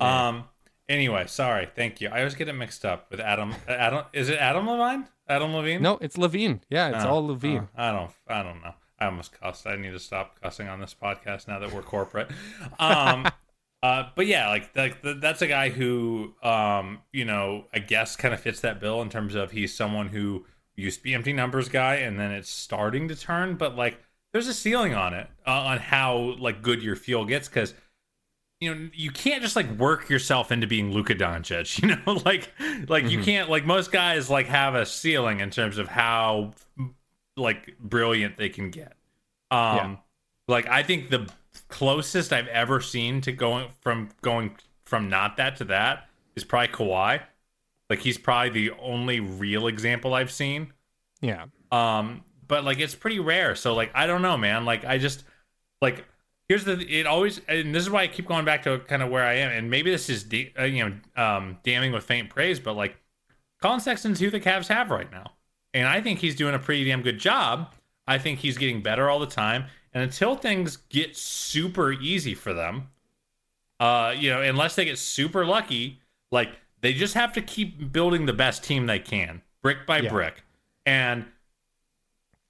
Um. Anyway, sorry. Thank you. I always get it mixed up with Adam. Adam is it Adam Levine? Adam Levine? no it's levine yeah it's Oh, all levine oh, I don't. I don't know. I almost cussed. I need to stop cussing on this podcast now that we're corporate. Um. Uh. But yeah, like like th- that's a guy who, um, you know, I guess kind of fits that bill in terms of he's someone who used to be empty numbers guy, and then it's starting to turn, but like there's a ceiling on it uh, on how like good your feel gets because you know you can't just like work yourself into being Luka Doncic. You know, like like you can't like most guys like have a ceiling in terms of how like brilliant they can get. Um, Yeah. like I think the closest I've ever seen to going from going from not that to that is probably Kawhi. Like he's probably the only real example I've seen. yeah Um, but like it's pretty rare. So like I don't know, man. Like I just like here's the it always and this is why I keep going back to kind of where I am. And maybe this is da- uh, you know um damning with faint praise, but like Collin Sexton's who the Cavs have right now, and I think he's doing a pretty damn good job. I think he's getting better all the time, and until things get super easy for them, uh, you know, unless they get super lucky, like they just have to keep building the best team they can, brick by Yeah. brick, and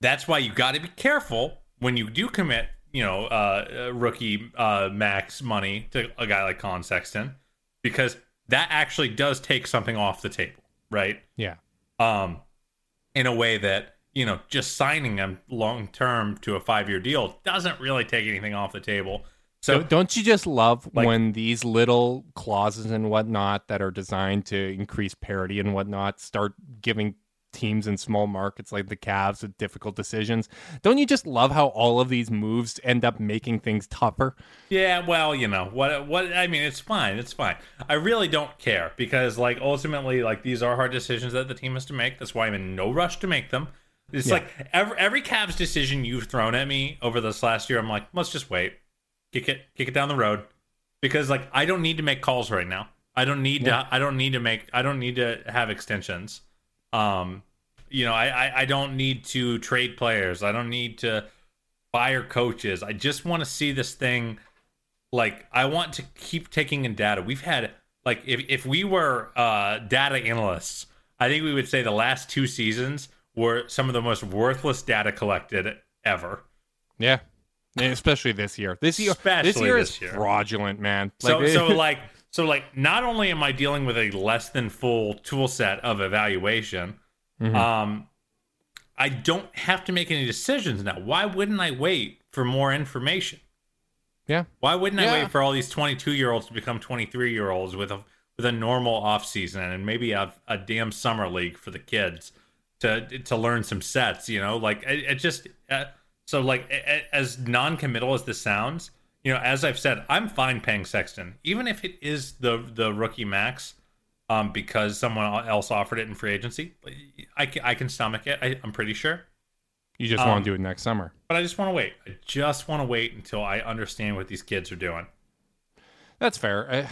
that's why you got to be careful when you do commit, you know, uh, uh, rookie uh, max money to a guy like Collin Sexton, because that actually does take something off the table, right? yeah Um, in a way that you know, just signing him long term to a five year deal doesn't really take anything off the table. So don't you just love like- when these little clauses and whatnot that are designed to increase parity and whatnot start giving teams in small markets like the Cavs with difficult decisions. Don't you just love how all of these moves end up making things tougher? Yeah, well, you know what? What I mean, it's fine. It's fine. I really don't care because, like, ultimately, like these are hard decisions that the team has to make. That's why I'm in no rush to make them. It's Yeah. like every every Cavs decision you've thrown at me over this last year. I'm like, let's just wait, kick it, kick it down the road, because like I don't need to make calls right now. I don't need to. I don't need to make. I don't need to have extensions. Um, you know, I, I I don't need to trade players. I don't need to fire coaches. I just want to see this thing. Like I want to keep taking in data. We've had like if if we were uh, data analysts, I think we would say the last two seasons were some of the most worthless data collected ever. Yeah. And especially this year. This year, this year this is year. fraudulent, man. So Like, so like so like not only am I dealing with a less than full tool set of evaluation, um I don't have to make any decisions now. Why wouldn't I wait for more information? yeah, Why wouldn't I wait for all these 22 year olds to become 23 year olds with a with a normal off season and maybe a, a damn summer league for the kids to to learn some sets? You know, like it, it just uh, so like a- as non committal as this sounds, you know, as I've said, I'm fine paying Sexton, even if it is the the rookie max, um, because someone else offered it in free agency. I can, I can stomach it. I, I'm pretty sure. you just Um, want to do it next summer. But I just want to wait. I just want to wait until I understand what these kids are doing. That's fair. I,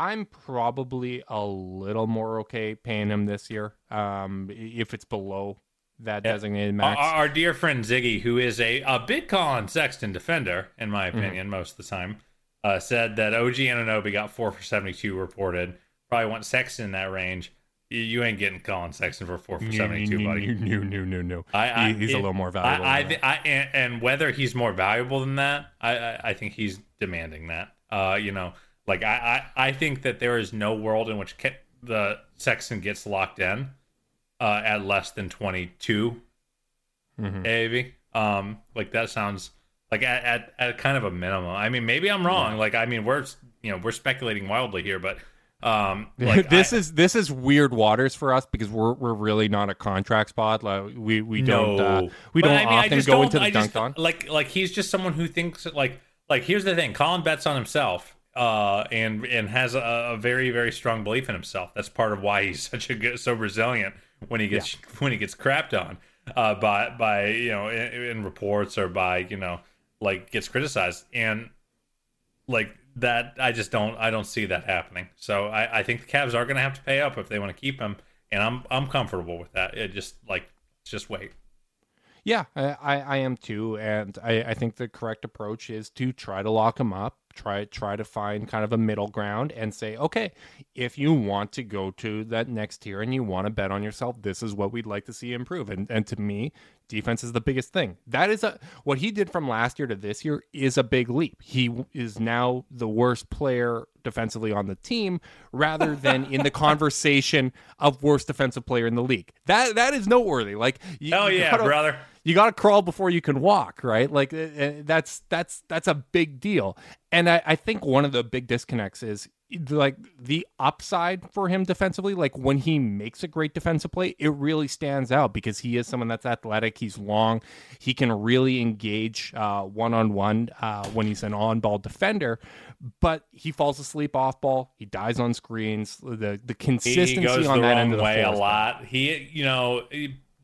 I'm probably a little more okay paying him this year, um, if it's below that Yeah. designated Our, max. our dear friend Ziggy, who is a, a big Collin Sexton defender, in my Mm-hmm. opinion, most of the time, uh, said that OG Anunoby got four for 72 reported. Probably want Sexton in that range. You, you ain't getting Collin Sexton for four for 72, buddy. No, no, no, no. I, I, he's it- a little more valuable. I, I, than thi- that. I and, and whether he's more valuable than that, I, I, I think he's demanding that. Uh, you know, like I, I, I think that there is no world in which Ke- the Sexton gets locked in uh, at less than twenty two. Mhm. Maybe, um, like that sounds like at, at, at kind of a minimum. I mean, maybe I'm wrong. Like, I mean, we're you know we're speculating wildly here, but um, like this I- is this is weird waters for us because we're we're really not a contract spot. Like we we don't uh, we But don't I mean, often just go don't- into the I just- dunk on. Like like he's just someone who thinks like like here's the thing. Collin bets on himself. Uh, and and has a, a very very strong belief in himself. That's part of why he's such a good, so resilient when he gets when he gets crapped on uh, by by you know in, in reports or by you know like gets criticized and like that I just don't I don't see that happening. So I, I think the Cavs are going to have to pay up if they want to keep him, and I'm I'm comfortable with that. It just like just wait. Yeah, I, I I am too, and I, I think the correct approach is to try to lock him up, try try to find kind of a middle ground, and say, okay, if you want to go to that next tier and you want to bet on yourself, this is what we'd like to see improve. And and to me, defense is the biggest thing. That is a what he did from last year to this year is a big leap. He is now the worst player defensively on the team rather than in the conversation of worst defensive player in the league. That that is noteworthy. Like you, Hell yeah, brother. You got to crawl before you can walk, right? Like uh, uh, that's that's that's a big deal. And I, I think one of the big disconnects is like the upside for him defensively. Like when he makes a great defensive play, it really stands out because he is someone that's athletic. He's long. He can really engage one on one when he's an on ball defender. But he falls asleep off ball. He dies on screens. The the consistency he goes on the that wrong end of the way a lot. He, you know,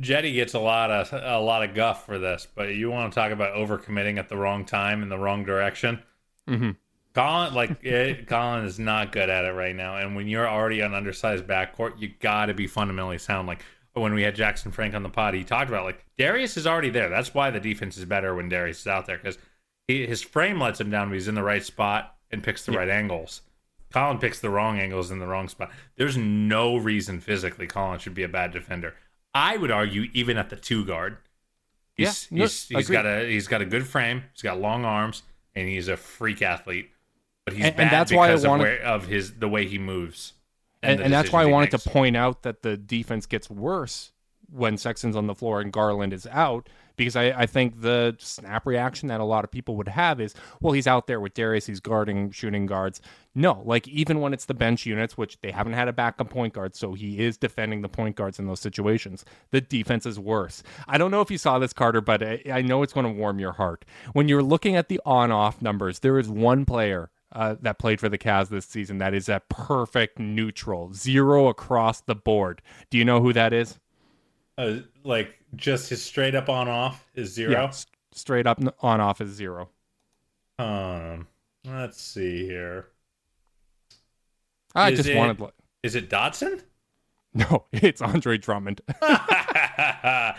Jetty gets a lot of a lot of guff for this, but you want to talk about overcommitting at the wrong time in the wrong direction. Mm-hmm. Collin, like it, Collin, is not good at it right now. And when you're already an undersized backcourt, you got to be fundamentally sound. Like when we had Jackson Frank on the pod, he talked about like Darius is already there. That's why the defense is better when Darius is out there because his frame lets him down. But he's in the right spot and picks the right angles. Collin picks the wrong angles in the wrong spot. There's no reason physically Collin should be a bad defender. I would argue even at the two guard. He's, Yeah, no, he's, got a he's got a good frame. He's got long arms, and he's a freak athlete. But he's And- bad and that's why I because of, wanted- where, of his the way he moves, and, the and that's why I wanted makes. to point out that the defense gets worse when Sexton's on the floor and Garland is out because I, I think the snap reaction that a lot of people would have is, well, he's out there with Darius, he's guarding shooting guards. No, like even when it's the bench units, which they haven't had a backup point guard, so he is defending the point guards in those situations. The defense is worse. I don't know if you saw this, Carter, but I, I know it's going to warm your heart. When you're looking at the on off numbers, there is one player uh, that played for the Cavs this season that is a perfect neutral, zero across the board. Do you know who that is? Uh, like just his straight up on off is zero. Yeah, s- straight up on off is zero. Um, let's see here. I Is just it- wanted. Is it Dotson? No, it's Andre Drummond. I-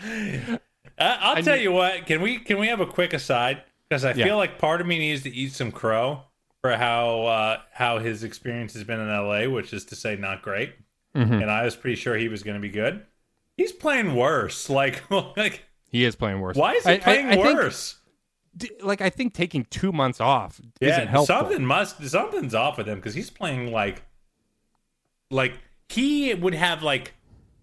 I'll tell you what. Can we can we have a quick aside? Because I Yeah. feel like part of me needs to eat some crow for how uh, how his experience has been in L.A., which is to say, not great. Mm-hmm. And I was pretty sure he was going to be good. He's playing worse. Like, like he is playing worse. why is he I- I- playing I think- worse? d- like I think taking two months off yeah, isn't helpful. something must something's off with him because he's playing like like he would have like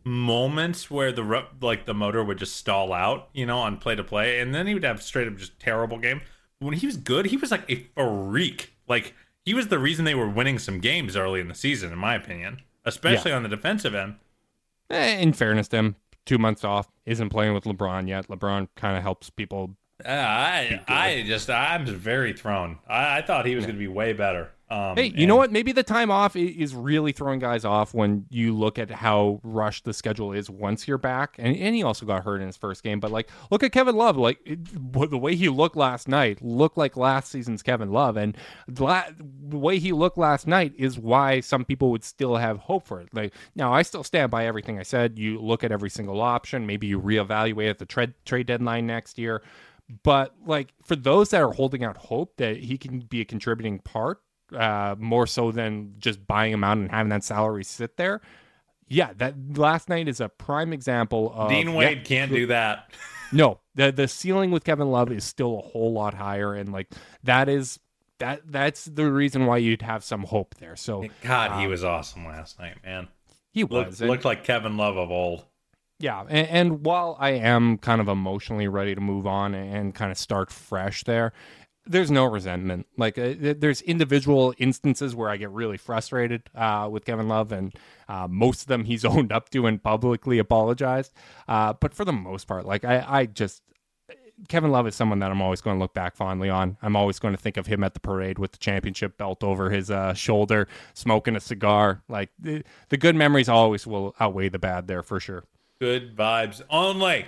moments where the like the motor would just stall out, you know, on play to play, and then he would have straight up just terrible game. When he was good, he was like a freak. Like he was the reason they were winning some games early in the season, in my opinion, especially on the defensive end. Eh, in fairness to him, two months off, isn't playing with LeBron yet. LeBron kind of helps people. Uh, I I just I'm very thrown. I, I thought he was going to be way better. Um, Hey, you know what? Maybe the time off is really throwing guys off when you look at how rushed the schedule is once you're back. And, and he also got hurt in his first game. But like, look at Kevin Love. Like it, the way he looked last night looked like last season's Kevin Love, and la- the way he looked last night is why some people would still have hope for it. Like now, I still stand by everything I said. You look at every single option. Maybe you reevaluate at the trade trade deadline next year. But like for those that are holding out hope that he can be a contributing part, uh, more so than just buying him out and having that salary sit there. Yeah, that last night is a prime example of Dean yeah, Wade can't do that. no, the the ceiling with Kevin Love is still a whole lot higher, and like that is that that's the reason why you'd have some hope there. So God, he was awesome last night, man. he Looked, was and- looked like Kevin Love of old. Yeah, and, and while I am kind of emotionally ready to move on and kind of start fresh there, there's no resentment. Like uh, there's individual instances where I get really frustrated uh, with Kevin Love, and uh, most of them he's owned up to and publicly apologized. Uh, but for the most part, like I, I just Kevin Love is someone that I'm always going to look back fondly on. I'm always going to think of him at the parade with the championship belt over his uh, shoulder, smoking a cigar. Like the, the good memories always will outweigh the bad there for sure. Good vibes only.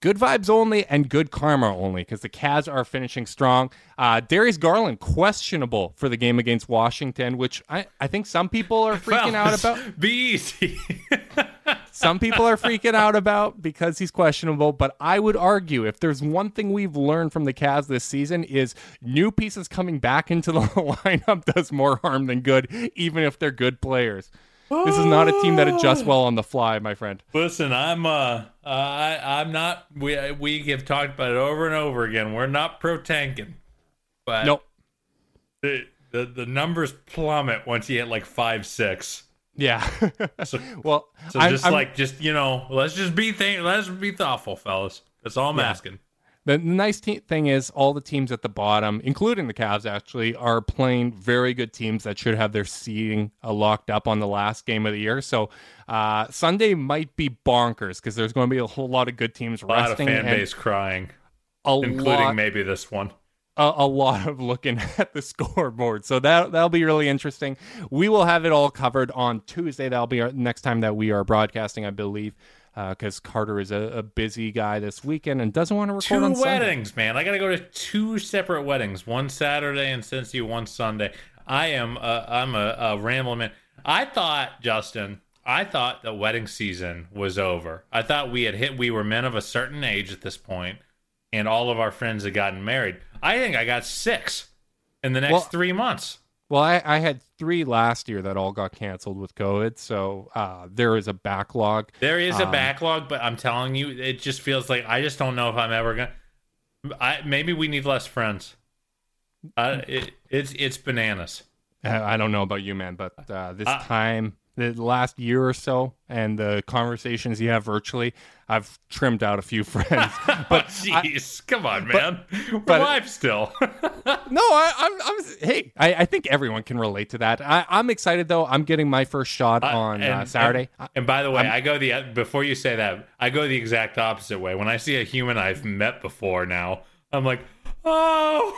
Good vibes only and good karma only because the Cavs are finishing strong. Uh, Darius Garland questionable for the game against Washington, which I, I think some people are freaking out about. Be easy. Some people are freaking out about because he's questionable, but I would argue if there's one thing we've learned from the Cavs this season is new pieces coming back into the lineup does more harm than good, even if they're good players. This is not a team that adjusts well on the fly, my friend. Listen, I'm uh, I I'm not. We we have talked about it over and over again. We're not pro tanking, but Nope. the, the the numbers plummet once you hit like five six. Yeah. So, well, so I'm- just I'm- like just you know, let's just be think, let's be thoughtful, fellas. That's all I'm Yeah. asking. The nice te- thing is, all the teams at the bottom, including the Cavs, actually are playing very good teams that should have their seeding uh, locked up on the last game of the year. So uh, Sunday might be bonkers because there's going to be a whole lot of good teams A lot of fan base crying, including lot, maybe this one. a, a lot of looking at the scoreboard. So that that'll be really interesting. We will have it all covered on Tuesday. That'll be our next time that we are broadcasting, I believe. Uh, because Carter is a, a busy guy this weekend and doesn't want to record Two on Sunday. weddings, man. I got to go to two separate weddings. One Saturday in Cincy, one Sunday. I am a, I'm a, a rambling man. I thought, Justin, I thought the wedding season was over. I thought we had hit, we were men of a certain age at this point, and all of our friends had gotten married. I think I got six in the next Well- three months. Well, I, I had three last year that all got canceled with COVID, so uh, there is a backlog. There is a Um, backlog, but I'm telling you, it just feels like I just don't know if I'm ever gonna. I maybe we need less friends. Uh, it, it's it's bananas. I I don't know about you, man, but uh, this Uh, time the last year or so and the conversations you have virtually, I've trimmed out a few friends. But Jeez, come on, man. We're but- live still. no, I, I'm, I'm. Hey, I, I think everyone can relate to that. I, I'm excited though. I'm getting my first shot on uh, Saturday. And, and by the way, i go the before you say that, I go the exact opposite way. When I see a human I've met before now, I'm like, oh,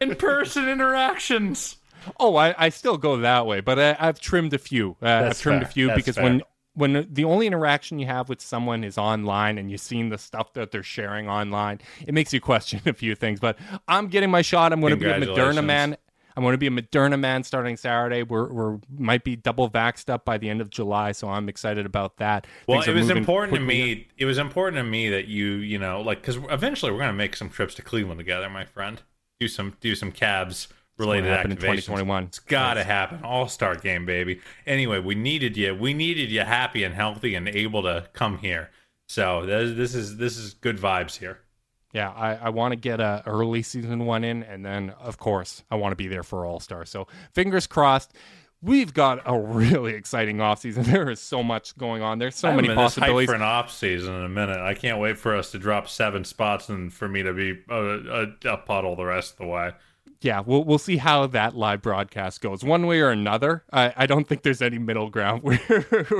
in person interactions. Oh, I, I still go that way, but I, I've trimmed a few. Uh, I've trimmed a few That's because fair. when when the only interaction you have with someone is online and you've seen the stuff that they're sharing online, it makes you question a few things. But I'm getting my shot. I'm going to be a Moderna man. I'm going to be a Moderna man starting Saturday. We're we're might be double vaxxed up by the end of July, so I'm excited about that. Well, Things it was important to quickly me. It was important to me that you, you know, like because eventually we're gonna make some trips to Cleveland together, my friend. Do some do some cabs related happen in 2021. It's gotta happen. All star game, baby. Anyway, we needed you. We needed you happy and healthy and able to come here. So this, this is this is good vibes here. Yeah, I, I want to get a early season one in, and then of course I want to be there for All Star. So fingers crossed. We've got a really exciting offseason. There is so much going on. There's so I many possibilities. for an off season in a minute. I can't wait for us to drop seven spots and for me to be a, a, a puddle the rest of the way. Yeah, we'll we'll see how that live broadcast goes, one way or another. I, I don't think there's any middle ground. We're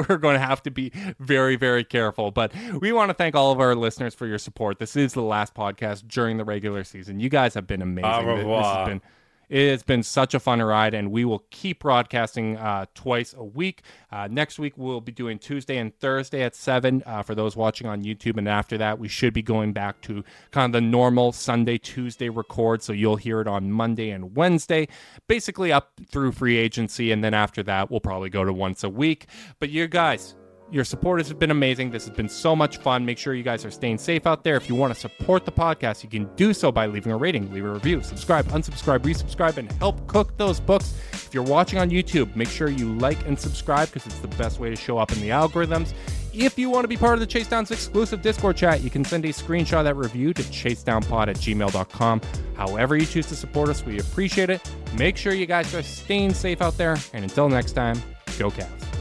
we're going to have to be very very careful. But we want to thank all of our listeners for your support. This is the last podcast during the regular season. You guys have been amazing. Au This- This has been it's been such a fun ride, and we will keep broadcasting uh, twice a week. Uh, next week, we'll be doing Tuesday and Thursday at 7 uh, for those watching on YouTube. And after that, we should be going back to kind of the normal Sunday, Tuesday record. So you'll hear it on Monday and Wednesday, basically up through free agency. And then after that, we'll probably go to once a week. But you guys, your support has been amazing. This has been so much fun. Make sure you guys are staying safe out there. If you want to support the podcast, you can do so by leaving a rating, leave a review, subscribe, unsubscribe, resubscribe, and help cook those books. If you're watching on YouTube, make sure you like and subscribe because it's the best way to show up in the algorithms. If you want to be part of the Chase Downs exclusive Discord chat, you can send a screenshot of that review to chasedownpod at gmail.com. However, you choose to support us, we appreciate it. Make sure you guys are staying safe out there. And until next time, go Cavs.